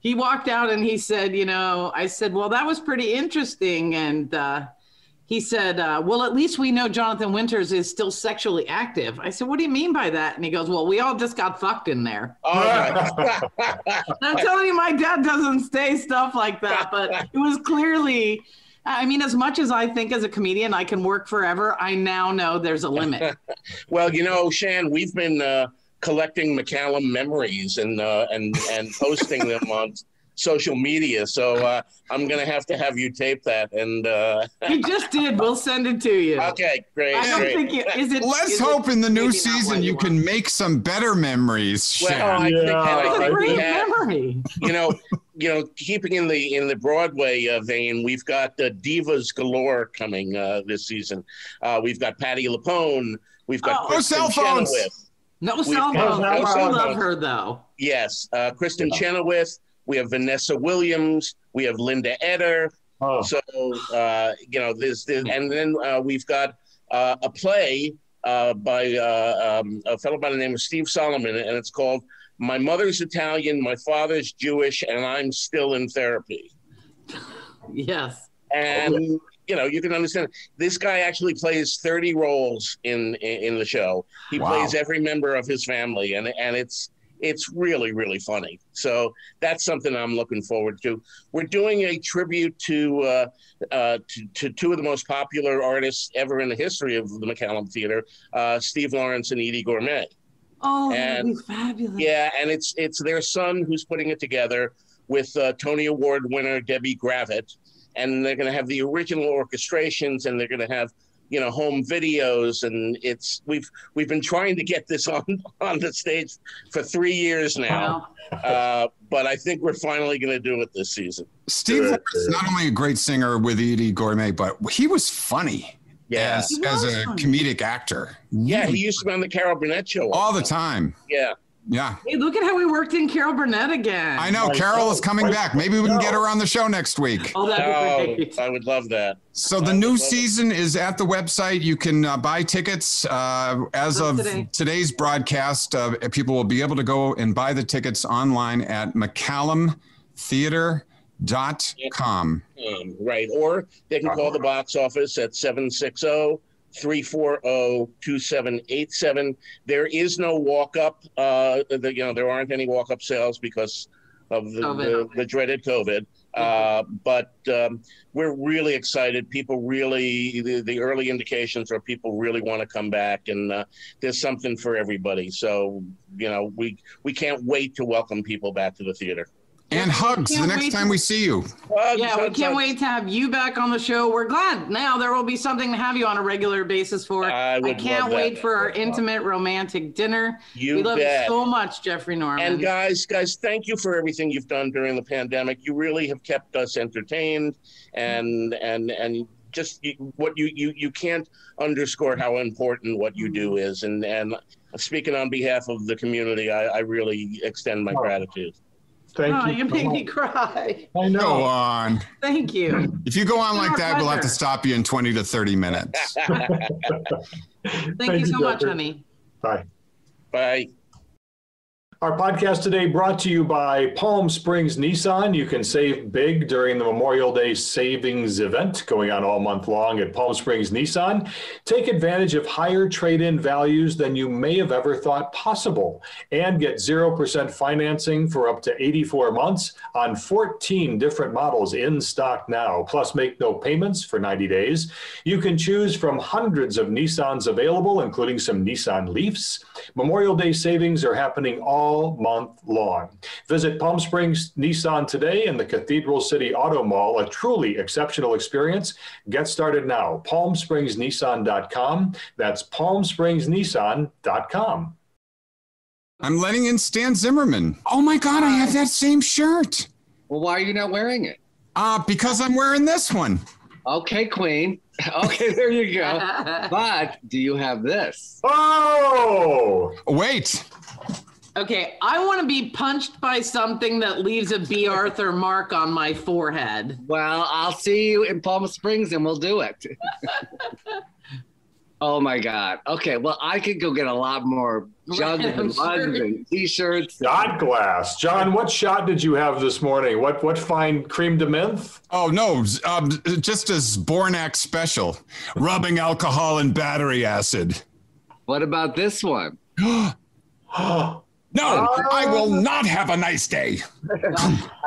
he walked out and he said, You know, I said, Well, that was pretty interesting. And uh, he said, uh, Well, at least we know Jonathan Winters is still sexually active. I said, What do you mean by that? And he goes, Well, we all just got fucked in there. My And I'm telling you, my dad doesn't say stuff like that, but it was clearly. I mean, as much as I think as a comedian I can work forever, I now know there's a limit. Well, you know, Shan, we've been uh, collecting McCallum memories and uh, and and posting them on social media. So uh, I'm gonna have to have you tape that. And uh, he just did. We'll send it to you. okay, great, I don't great. think you, is it. Let's is hope it in the new season what you want? can make some better memories. well, Shan. I think, and Yeah. I think we great have, memory. you know, you know, keeping in the in the Broadway uh, vein, we've got uh, divas galore coming uh, this season. Uh, we've got Patti LuPone. We've got Oh. No Kristin cell phones. Chenoweth. No We've cell got phones. no I love her though. Yes, uh, Kristin Chenoweth. We have Vanessa Williams. We have Linda Eder. Oh, So uh, you know, there's, there's and then uh, we've got uh, a play uh, by uh, um, a fellow by the name of Steve Solomon, and it's called "My Mother's Italian, My Father's Jewish, and I'm Still in Therapy." Yes. And you know, you can understand this guy actually plays 30 roles in in, in the show. He Wow. plays every member of his family, and and it's it's really really funny. So that's something I'm looking forward to. We're doing a tribute to uh, uh, to, to, two of the most popular artists ever in the history of the McCallum Theater, uh, Steve Lawrence and Eydie Gormé. Oh, And- fabulous. Yeah, and it's it's their son who's putting it together with uh, Tony Award winner Debbie Gravitte, and they're going to have the original orchestrations, and they're going to have you know home videos, and it's we've we've been trying to get this on on the stage for three years now, Wow. uh, but I think we're finally going to do it this season. Steve Good, Lawrence is good. not only a great singer with Eydie Gormé, but he was funny Yeah, as, as a funny. comedic actor. yeah, he used to be on the Carol Burnett show all the time. Yeah, Yeah. Hey, look at how we worked in Carol Burnett again. I know Right. Carol is coming Right. back. Maybe we can get her on the show next week. Oh, that'd oh, be great. I would love that. So the I would new season is at the website. You can uh, buy tickets uh, as From of today. today's broadcast. Uh, people will be able to go and buy the tickets online at McCallumtheater.com. Um, right. Or they can call the box office at 760 340 2787. There is no walk up. Uh, the, you know, there aren't any walk up sales because of the, the, the dreaded COVID. Uh, but um, we're really excited. People really, the, the early indications are people really want to come back, and uh, there's something for everybody. So, you know, we we can't wait to welcome people back to the theater. And hugs the next time to- we see you. Hugs, Yeah, we can't hugs. wait to have you back on the show. We're glad now there will be something to have you on a regular basis for. I would can't love that. wait for our intimate romantic dinner. You we love bet. you so much, Jeffrey Norman. And guys, guys, thank you for everything you've done during the pandemic. You really have kept us entertained, and and and just what you you you can't underscore how important what you do mm-hmm. is. And and speaking on behalf of the community, I, I really extend my Oh. gratitude. Thank oh, you. you so make me cry. I Go know. on. Thank you. If you go on like Our that, we'll have to stop you in 20 to 30 minutes. Thank, you so much, Jeffrey. honey. Bye. Bye. Our podcast today brought to you by Palm Springs Nissan. You can save big during the Memorial Day savings event going on all month long at Palm Springs Nissan. Take advantage of higher trade in values than you may have ever thought possible and get 0% financing for up to 84 months on 14 different models in stock now. Plus, make no payments for 90 days. You can choose from hundreds of Nissans available, including some Nissan Leafs. Memorial Day savings are happening all month long. Visit Palm Springs Nissan today in the Cathedral City Auto Mall, a truly exceptional experience. Get started now. PalmSpringsNissan.com. That's PalmSpringsNissan.com. I'm letting in Stan Zimmerman. Oh my God, I have that same shirt. Well, why are you not wearing it? Uh, because I'm wearing this one. Okay, Queen. Okay, there you go. But do you have this? Oh! Wait. Okay, I want to be punched by something that leaves a Bea Arthur mark on my forehead. Well, I'll see you in Palm Springs and we'll do it. oh my God. Okay, well, I could go get a lot more jugs Right, and mugs sure. and t-shirts. Shot glass. John, what shot did you have this morning? What what fine crème de menthe? Oh no, um, just as Bornak special, rubbing alcohol and battery acid. What about this one? No, I will not have a nice day.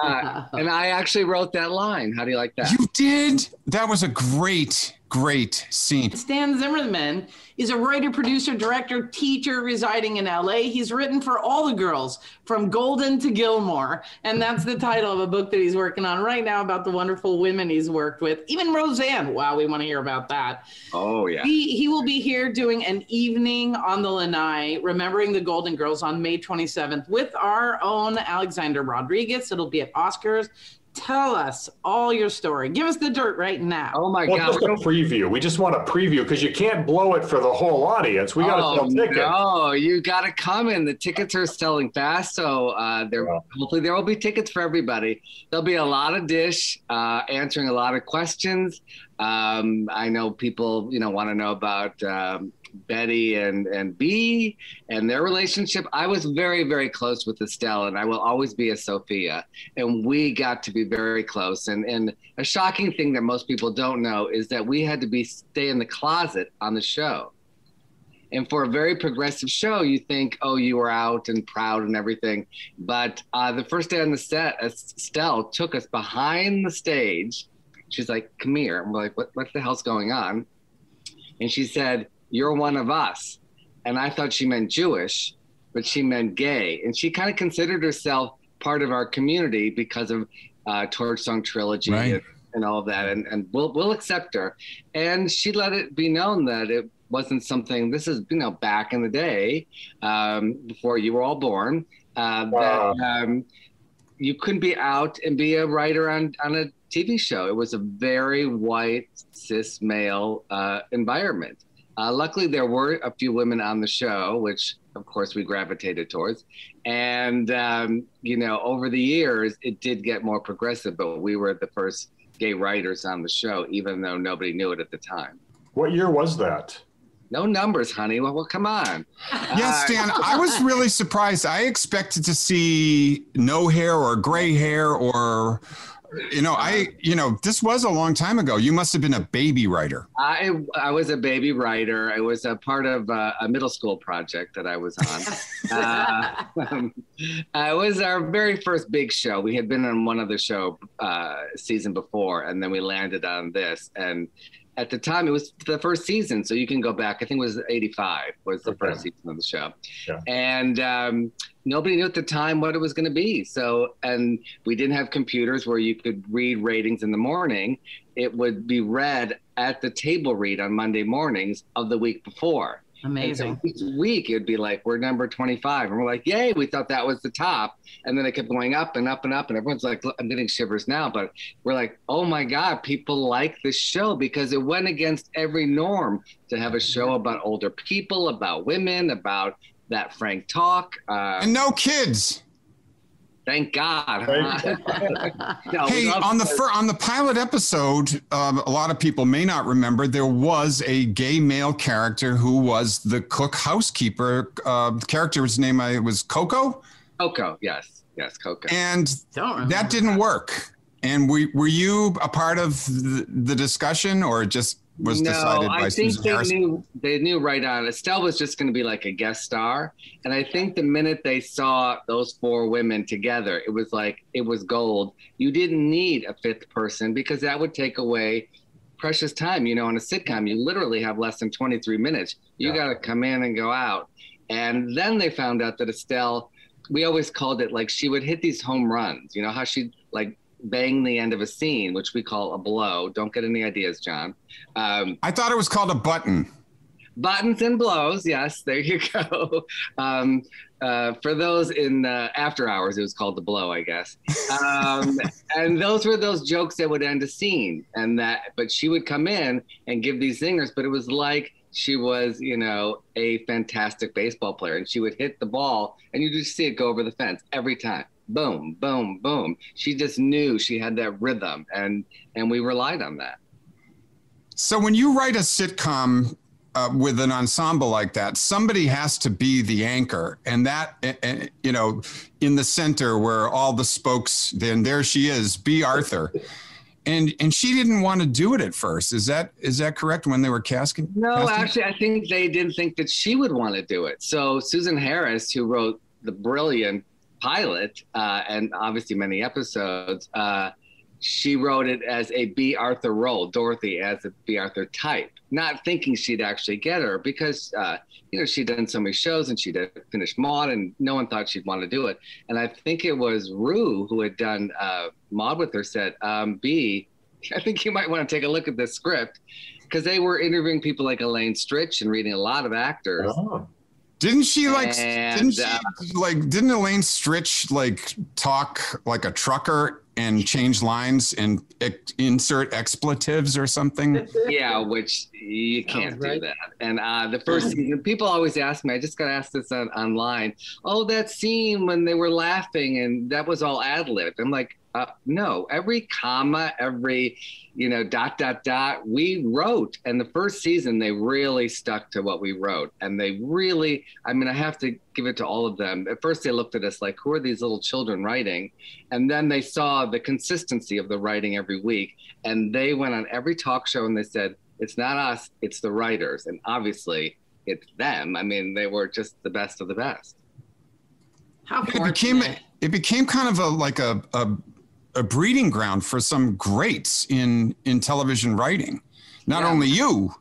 Uh, and I actually wrote that line. How do you like that? You did? That was a great, great scene. Stan Zimmerman is a writer, producer, director, teacher residing in LA. He's written for all the girls from Golden to Gilmore. And that's the title of a book that he's working on right now about the wonderful women he's worked with. Even Roseanne. Wow, we want to hear about that. Oh, yeah. He, he will be here doing an evening on the Lanai, remembering the Golden Girls on May 27th with our own Alexander Rodriguez. It'll be at Oscars. Tell us all your story. Give us the dirt right now. Oh, my Well, God. just a preview. We just want a preview because you can't blow it for the whole audience. We got to oh, sell tickets. No, you got to come in. The tickets are selling fast, so uh, there. Yeah. Hopefully, there will be tickets for everybody. There'll be a lot of dish uh, answering a lot of questions. Um, I know people, you know, want to know about um, Betty and and Bea and their relationship. I was very very close with Estelle, and I will always be a Sophia. And we got to be very close. And and a shocking thing that most people don't know is that we had to be stay in the closet on the show And for a very progressive show, you think, oh, you were out and proud and everything. But uh, the first day on the set, Estelle took us behind the stage. She's like, come here. And we're like, what, what the hell's going on? And she said, you're one of us. And I thought she meant Jewish, but she meant gay. And she kind of considered herself part of our community because of uh, Torch Song Trilogy right. and, and, all of that. And, and we'll, we'll accept her. And she let it be known that it wasn't something, this is, you know, back in the day, um, before you were all born, uh, wow. that um, you couldn't be out and be a writer on, on a TV show. It was a very white, cis male uh, environment. Uh, luckily, there were a few women on the show, which of course we gravitated towards. And, um, you know, over the years, it did get more progressive, but we were the first gay writers on the show, even though nobody knew it at the time. What year was that? No numbers, honey. Well, well come on. Yes, uh, Dan, I was really surprised. I expected to see no hair or gray hair or you know, I, you know, this was a long time ago. You must have been a baby writer. I, I was a baby writer. I was a part of a, a middle school project that I was on. uh, um, it was our very first big show. We had been on one other show uh, season before, and then we landed on this. And at the time it was the first season so you can go back. I think it was 85 was the okay. first season of the show. Yeah. and um, nobody knew at the time what it was going to be. So and we didn't have computers where you could read ratings in the morning. It would be read at the table read on monday mornings of the week before Amazing. So each week it'd be like, we're number 25. And we're like, yay, we thought that was the top. And then it kept going up and up and up. And everyone's like, I'm getting shivers now. But we're like, oh my God, people like this show because it went against every norm to have a show about older people, about women, about that frank talk. Uh, and no kids. Thank God. no, hey, on the fir- on the pilot episode, um, a lot of people may not remember there was a gay male character who was the cook housekeeper. Uh, the character's name I was Coco. Coco, yes, yes, Coco. And that didn't work. And we, were you a part of the, the discussion, or just was no, decided by I think Susan they Harris? knew they knew right on. Estelle was just going to be like a guest star, and I think the minute they saw those four women together, it was like it was gold. You didn't need a fifth person because that would take away precious time. You know, on a sitcom, you literally have less than 23 minutes. You yeah. got to come in and go out. And then they found out that Estelle, we always called it like she would hit these home runs. You know how she like bang the end of a scene, which we call a blow. Don't get any ideas, John. Um, I thought it was called a button. Buttons and blows. Yes, there you go. Um, uh, for those in the after hours, it was called the blow, I guess. Um, and those were those jokes that would end a scene, and that. But she would come in and give these zingers, but it was like she was, you know, a fantastic baseball player, and she would hit the ball, and you just see it go over the fence every time boom, boom, boom. She just knew she had that rhythm, and and we relied on that. So when you write a sitcom uh, with an ensemble like that, somebody has to be the anchor, and that uh, you know, in the center where all the spokes. Then there she is, Bea Arthur. And, and she didn't want to do it at first. Is that is that correct? When they were casting? No, casting? actually, I think they didn't think that she would want to do it. So Susan Harris, who wrote the brilliant pilot uh, and obviously many episodes, uh, she wrote it as a Bea Arthur role, Dorothy as a Bea Arthur type, not thinking she'd actually get her because, uh, you know, she'd done so many shows and she'd finished Maude and no one thought she'd want to do it. And I think it was Rue who had done uh, Maude with her said, um, Bea, I think you might want to take a look at this script because they were interviewing people like Elaine Stritch and reading a lot of actors. Oh. Didn't she like? And, didn't she uh, like? Didn't Elaine Stritch like talk like a trucker and change lines and insert expletives or something? Yeah, which you can't do that. And uh, the first season, people always ask me. I just got asked this on, online. Oh, that scene when they were laughing and that was all ad lib. I'm like, uh, no, every comma, every, you know, dot, dot, dot, we wrote. And the first season, they really stuck to what we wrote. And they really, I mean, I have to give it to all of them. At first, they looked at us like, who are these little children writing? And then they saw the consistency of the writing every week. And they went on every talk show and they said, it's not us, it's the writers. And obviously, it's them. I mean, they were just the best of the best. How It became it became kind of a like a, a a breeding ground for some greats in in television writing. Not Yeah. only you,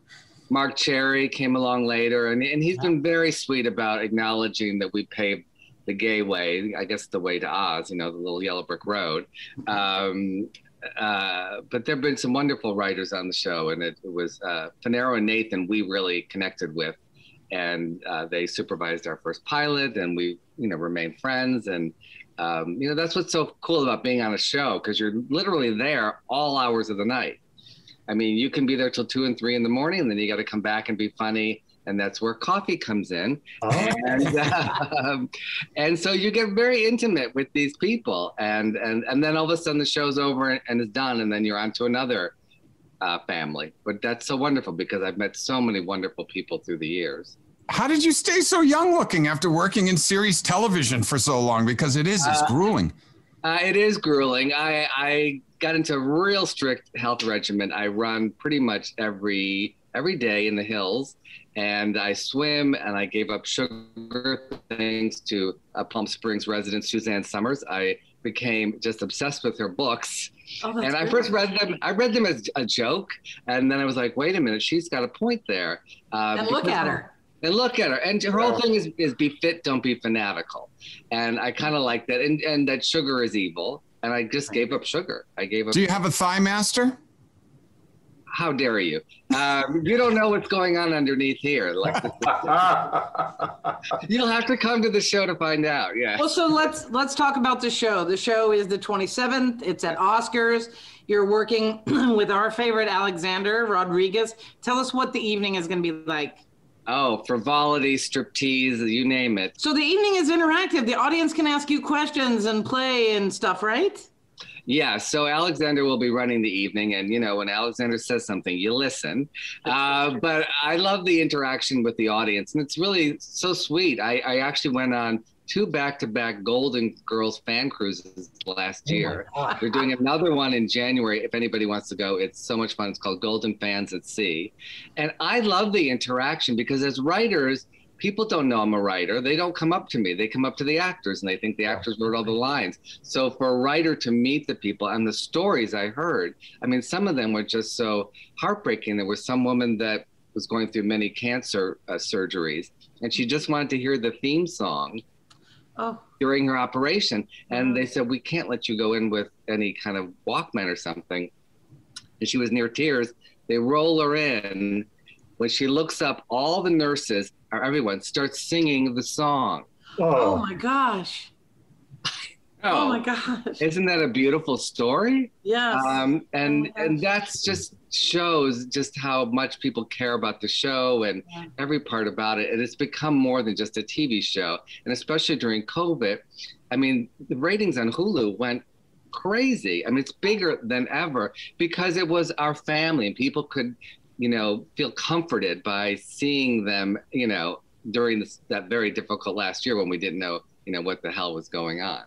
Marc Cherry came along later, and, and he's been very sweet about acknowledging that we paved the gay way, I guess the way to Oz, you know, the little yellow brick road. Um, uh, but there have been some wonderful writers on the show, and it, it was uh, Fanaro and Nathan we really connected with, and uh, they supervised our first pilot, and we, you know, remained friends. And, um, you know, that's what's so cool about being on a show, because you're literally there all hours of the night. I mean, you can be there till two and three in the morning, and then you got to come back and be funny, and that's where coffee comes in. Oh. And um, and so you get very intimate with these people, and and and then all of a sudden the show's over and, and it's done, and then you're on to another uh, family. But that's so wonderful because I've met so many wonderful people through the years. How did you stay so young looking after working in series television for so long? Because it is it's Uh, grueling. Uh, it is grueling. I, I got into a real strict health regimen. I run pretty much every every day in the hills, and I swim. And I gave up sugar thanks to uh, Palm Springs resident Suzanne Somers. I became just obsessed with her books, Oh, that's and I great. first read them. I read them as a joke, and then I was like, "Wait a minute, she's got a point there." Uh, and look at her. And look at her. And her whole thing is, is be fit, don't be fanatical. And I kind of like that. And, and that sugar is evil. And I just gave up sugar. I gave up. Do you have a thigh master? How dare you? Um, you don't know what's going on underneath here. Like you'll have to come to the show to find out. Yeah. Well, so let's let's talk about the show. The show is the 27th. It's at Oscars. You're working with our favorite Alexander Rodriguez. Tell us what the evening is going to be like. Oh, frivolity, striptease, you name it. So the evening is interactive. The audience can ask you questions and play and stuff, right? Yeah, so Alexander will be running the evening, and you know when Alexander says something, you listen. Uh, but I love the interaction with the audience, and it's really so sweet. I, I actually went on two back-to-back Golden Girls fan cruises last year. We're doing another one in January. If anybody wants to go, it's so much fun. It's called Golden Fans at Sea, and I love the interaction because as writers. People don't know I'm a writer. They don't come up to me. They come up to the actors and they think the actors wrote all the lines. So for a writer to meet the people and the stories I heard, I mean, some of them were just so heartbreaking. There was some woman that was going through many cancer uh, surgeries, and she just wanted to hear the theme song Oh, during her operation. And they said, We can't let you go in with any kind of Walkman or something. And she was near tears. They roll her in. When she looks up, all the nurses or everyone starts singing the song. oh Oh, my gosh. Oh, my gosh. Isn't that a beautiful story? Yes. um, and Oh and that's just shows just how much people care about the show and Yeah. every part about it and it's become more than just a tv show and especially during covid i mean the ratings on hulu went crazy i mean it's bigger than ever because it was our family and people could you know feel comforted by seeing them you know during this, that very difficult last year when we didn't know you know what the hell was going on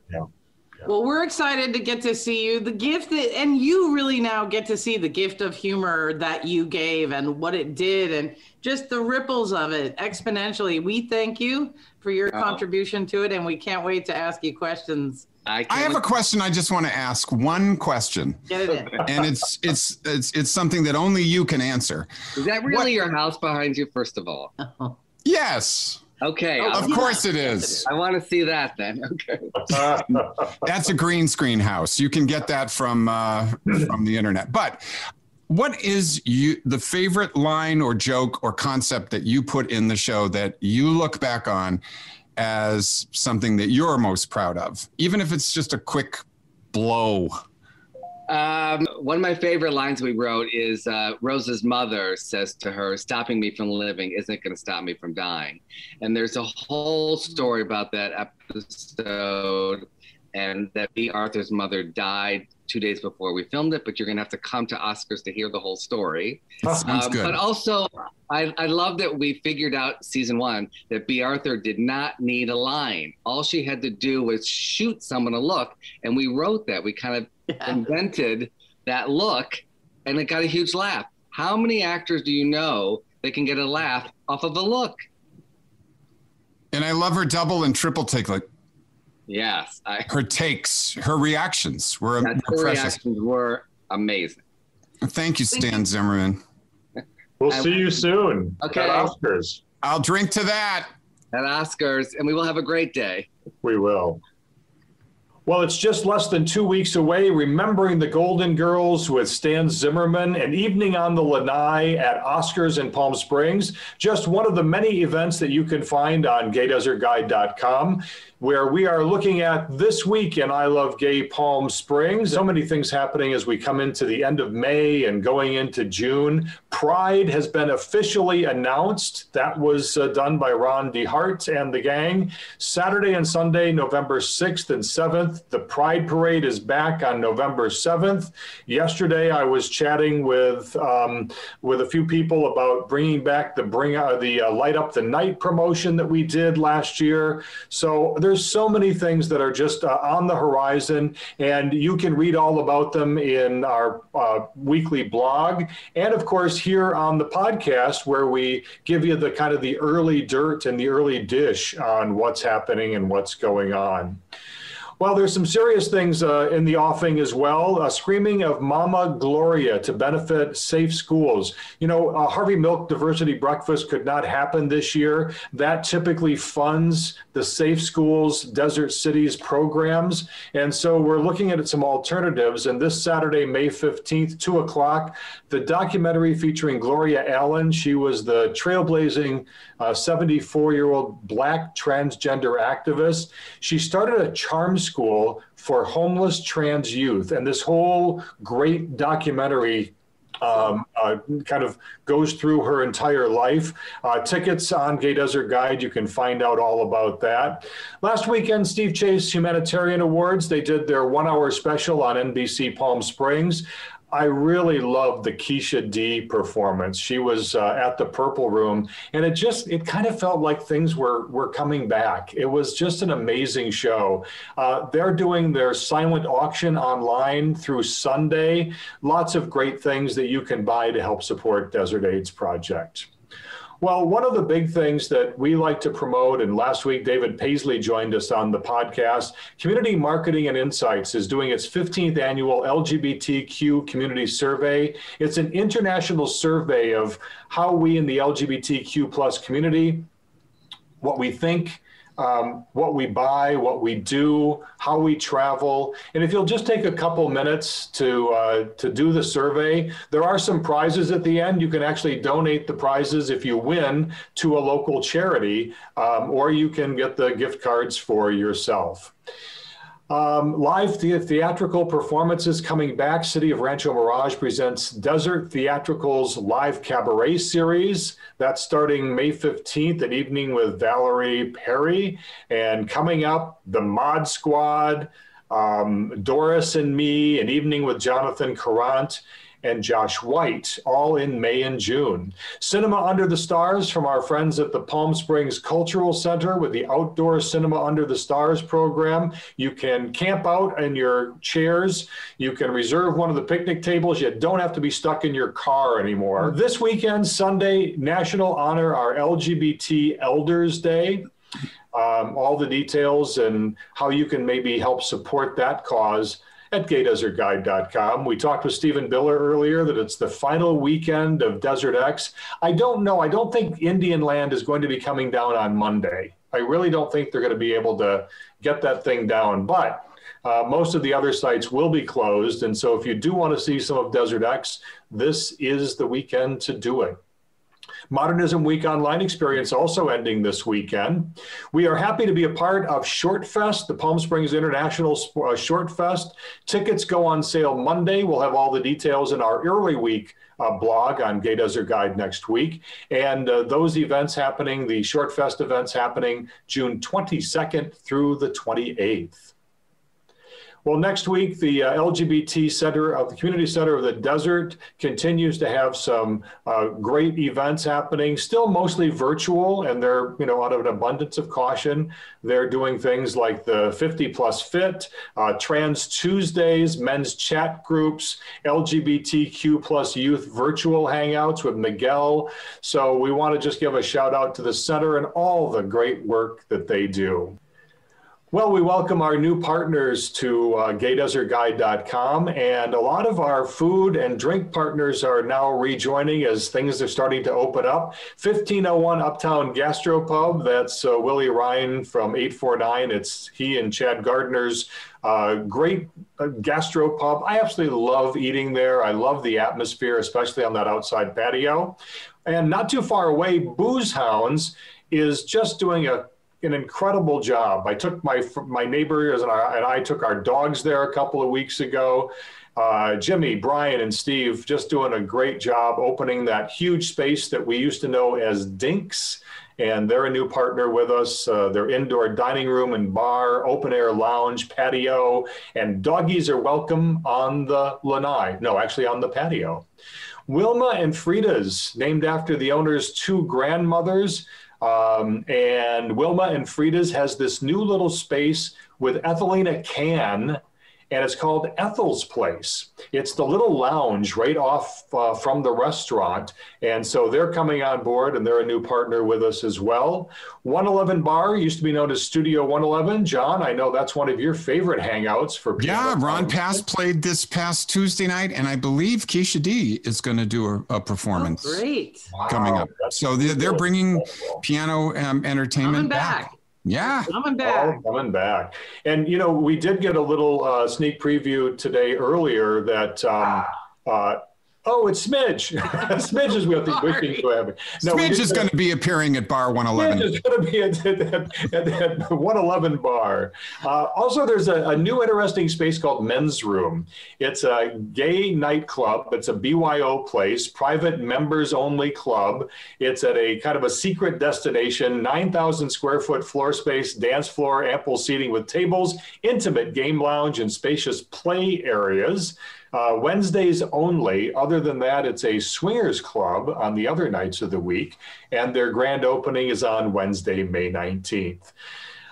Well, we're excited to get to see you. The gift that, and you really now get to see the gift of humor that you gave and what it did and just the ripples of it exponentially. We thank you for your Oh. contribution to it, and we can't wait to ask you questions. i, I have a question. I just want to ask one question, Get it in. and it's it's it's it's something that only you can answer. is that really your house behind you first of all Yes, Okay. Oh, of I'll- course it is. I want to see that then. Okay. That's a green screen house. You can get that from uh, from the internet. But what is you the favorite line or joke or concept that you put in the show that you look back on as something that you're most proud of, even if it's just a quick blow? Um, one of my favorite lines we wrote is uh, Rose's mother says to her, Stopping me from living isn't going to stop me from dying. And there's a whole story about that episode, and that Bea Arthur's mother died two days before we filmed it, but you're going to have to come to Oscars to hear the whole story. Sounds Um, good. But also, I, I love that we figured out season one that Bea Arthur did not need a line. All she had to do was shoot someone a look, and we wrote that. We kind of invented that look, and it got a huge laugh. How many actors do you know they can get a laugh off of a look. And I love her double and triple take. Like Yes, I, her takes, her reactions were, that were her precious. reactions were amazing. Thank you, Stan Zimmerman. We'll I- see you soon Okay. at Oscars. I'll drink to that. At Oscars, and we will have a great day. We will. Well, it's just less than two weeks away. Remembering the Golden Girls with Stan Zimmerman, an evening on the Lanai at Oscars in Palm Springs. Just one of the many events that you can find on gaydesertguide.com, where we are looking at this week in I Love Gay Palm Springs. So many things happening as we come into the end of May and going into June. Pride has been officially announced. That was uh, done by Ron deHarte and the gang. Saturday and Sunday, November 6th and 7th. The Pride Parade is back on November 7th. Yesterday, I was chatting with um, with a few people about bringing back the bring uh, the uh, light up the night promotion that we did last year. So there's so many things that are just uh, on the horizon, and you can read all about them in our uh, weekly blog, and of course here on the podcast where we give you the kind of the early dirt and the early dish on what's happening and what's going on. Well, there's some serious things uh, in the offing as well. A screaming of Mama Gloria to benefit safe schools. You know, uh, Harvey Milk Diversity Breakfast could not happen this year. That typically funds the Safe Schools Desert Cities programs. And so we're looking at some alternatives. And this Saturday, May 15th, 2 o'clock, the documentary featuring Gloria Allen. She was the trailblazing 74 year old black transgender activist. She started a charm school for homeless trans youth. And this whole great documentary um, uh, kind of goes through her entire life. Uh, tickets on Gay Desert Guide, you can find out all about that. Last weekend, Steve Chase Humanitarian Awards, they did their one hour special on NBC Palm Springs. I really loved the Keisha D performance. She was uh, at the Purple Room, and it just it kind of felt like things were were coming back. It was just an amazing show. Uh, they're doing their silent auction online through Sunday. Lots of great things that you can buy to help support Desert AIDS Project. Well, one of the big things that we like to promote, and last week David Paisley joined us on the podcast, Community Marketing and Insights is doing its 15th annual LGBTQ community survey. It's an international survey of how we in the LGBTQ plus community, what we think, um, what we buy, what we do, how we travel. And if you'll just take a couple minutes to uh, to do the survey, there are some prizes at the end. You can actually donate the prizes if you win to a local charity, um, or you can get the gift cards for yourself. Um, live the- theatrical performances coming back. City of Rancho Mirage presents Desert Theatrical's live cabaret series. That's starting May 15th, an evening with Valerie Perry. And coming up, the Mod Squad, um, Doris and Me, an evening with Jonathan Carant and Josh White, all in May and June. Cinema Under the Stars from our friends at the Palm Springs Cultural Center with the Outdoor Cinema Under the Stars program. You can camp out in your chairs. You can reserve one of the picnic tables. You don't have to be stuck in your car anymore. This weekend, Sunday, National Honor Our LGBT Elders Day. Um, all the details and how you can maybe help support that cause at gaydesertguide.com. We talked with Stephen Biller earlier that it's the final weekend of Desert X. I don't know. I don't think Indian Land is going to be coming down on Monday. I really don't think they're going to be able to get that thing down, but uh, most of the other sites will be closed. And so if you do want to see some of Desert X, this is the weekend to do it. Modernism Week online experience also ending this weekend. We are happy to be a part of Short Fest, the Palm Springs International uh, Short Fest. Tickets go on sale Monday. We'll have all the details in our early week uh, blog on Gay Desert Guide next week. And uh, those events happening, the Short Fest events happening June 22nd through the 28th. Well, next week, the uh, LGBT Center of the Community Center of the Desert continues to have some uh, great events happening, still mostly virtual, and they're, you know, out of an abundance of caution. They're doing things like the 50 plus fit, uh, Trans Tuesdays, men's chat groups, LGBTQ plus youth virtual hangouts with Miguel. So we want to just give a shout out to the center and all the great work that they do. Well, we welcome our new partners to uh, gaydesertguide.com, and a lot of our food and drink partners are now rejoining as things are starting to open up. 1501 Uptown Gastropub, that's uh, Willie Ryan from 849. It's he and Chad Gardner's uh, great uh, gastropub. I absolutely love eating there. I love the atmosphere, especially on that outside patio. And not too far away, Booze Hounds is just doing a an incredible job. I took my my neighbors and I, and I took our dogs there a couple of weeks ago. Uh, Jimmy, Brian, and Steve just doing a great job opening that huge space that we used to know as Dinks. And they're a new partner with us. Uh, their indoor dining room and bar, open air lounge, patio, and doggies are welcome on the lanai. No, actually on the patio. Wilma and Frida's, named after the owner's two grandmothers. Um, and Wilma and Frida's has this new little space with Ethelina Can and it's called Ethel's Place. It's the little lounge right off uh, from the restaurant. And so they're coming on board and they're a new partner with us as well. 111 Bar used to be known as Studio 111. John, I know that's one of your favorite hangouts for people. Yeah, Ron Pass played this past Tuesday night, and I believe Keisha D is going to do a, a performance. Oh, great. Coming up. So they're, they're bringing piano um, entertainment back. back. Yeah. Coming back. Oh, coming back. And, you know, we did get a little uh, sneak preview today earlier that um, uh, Oh, it's Smidge. Smidge is with the wishing to have. No, Smidge is going to be appearing at Bar 111. Smidge is going to be at, at, at, at 111 Bar. Uh, also, there's a, a, new interesting space called Men's Room. It's a gay nightclub. It's a BYO place, private members only club. It's at a kind of a secret destination, 9,000 square foot floor space, dance floor, ample seating with tables, intimate game lounge, and spacious play areas. Uh, Wednesdays only. Other than that, it's a swingers club on the other nights of the week, and their grand opening is on Wednesday, May 19th.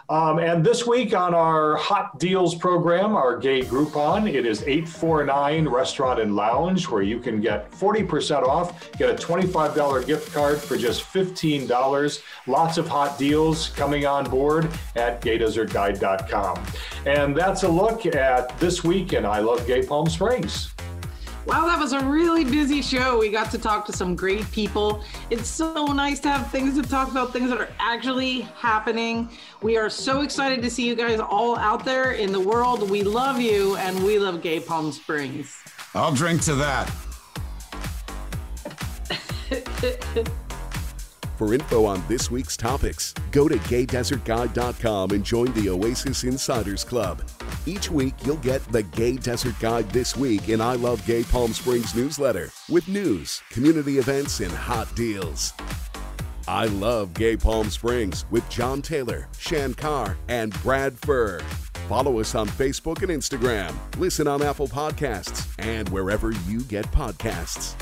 Um, and this week on our Hot Deals program, our gay Groupon, it is 849 Restaurant and Lounge, where you can get 40% off, get a $25 gift card for just $15. Lots of hot deals coming on board at gaydesertguide.com. And that's a look at this week in I Love Gay Palm Springs. Wow, that was a really busy show. We got to talk to some great people. It's so nice to have things to talk about, things that are actually happening. We are so excited to see you guys all out there in the world. We love you and we love Gay Palm Springs. I'll drink to that. For info on this week's topics, go to gaydesertguide.com and join the Oasis Insiders Club. Each week, you'll get the Gay Desert Guide This Week in I Love Gay Palm Springs newsletter with news, community events, and hot deals. I Love Gay Palm Springs with John Taylor, Shan Carr, and Brad Furr. Follow us on Facebook and Instagram. Listen on Apple Podcasts and wherever you get podcasts.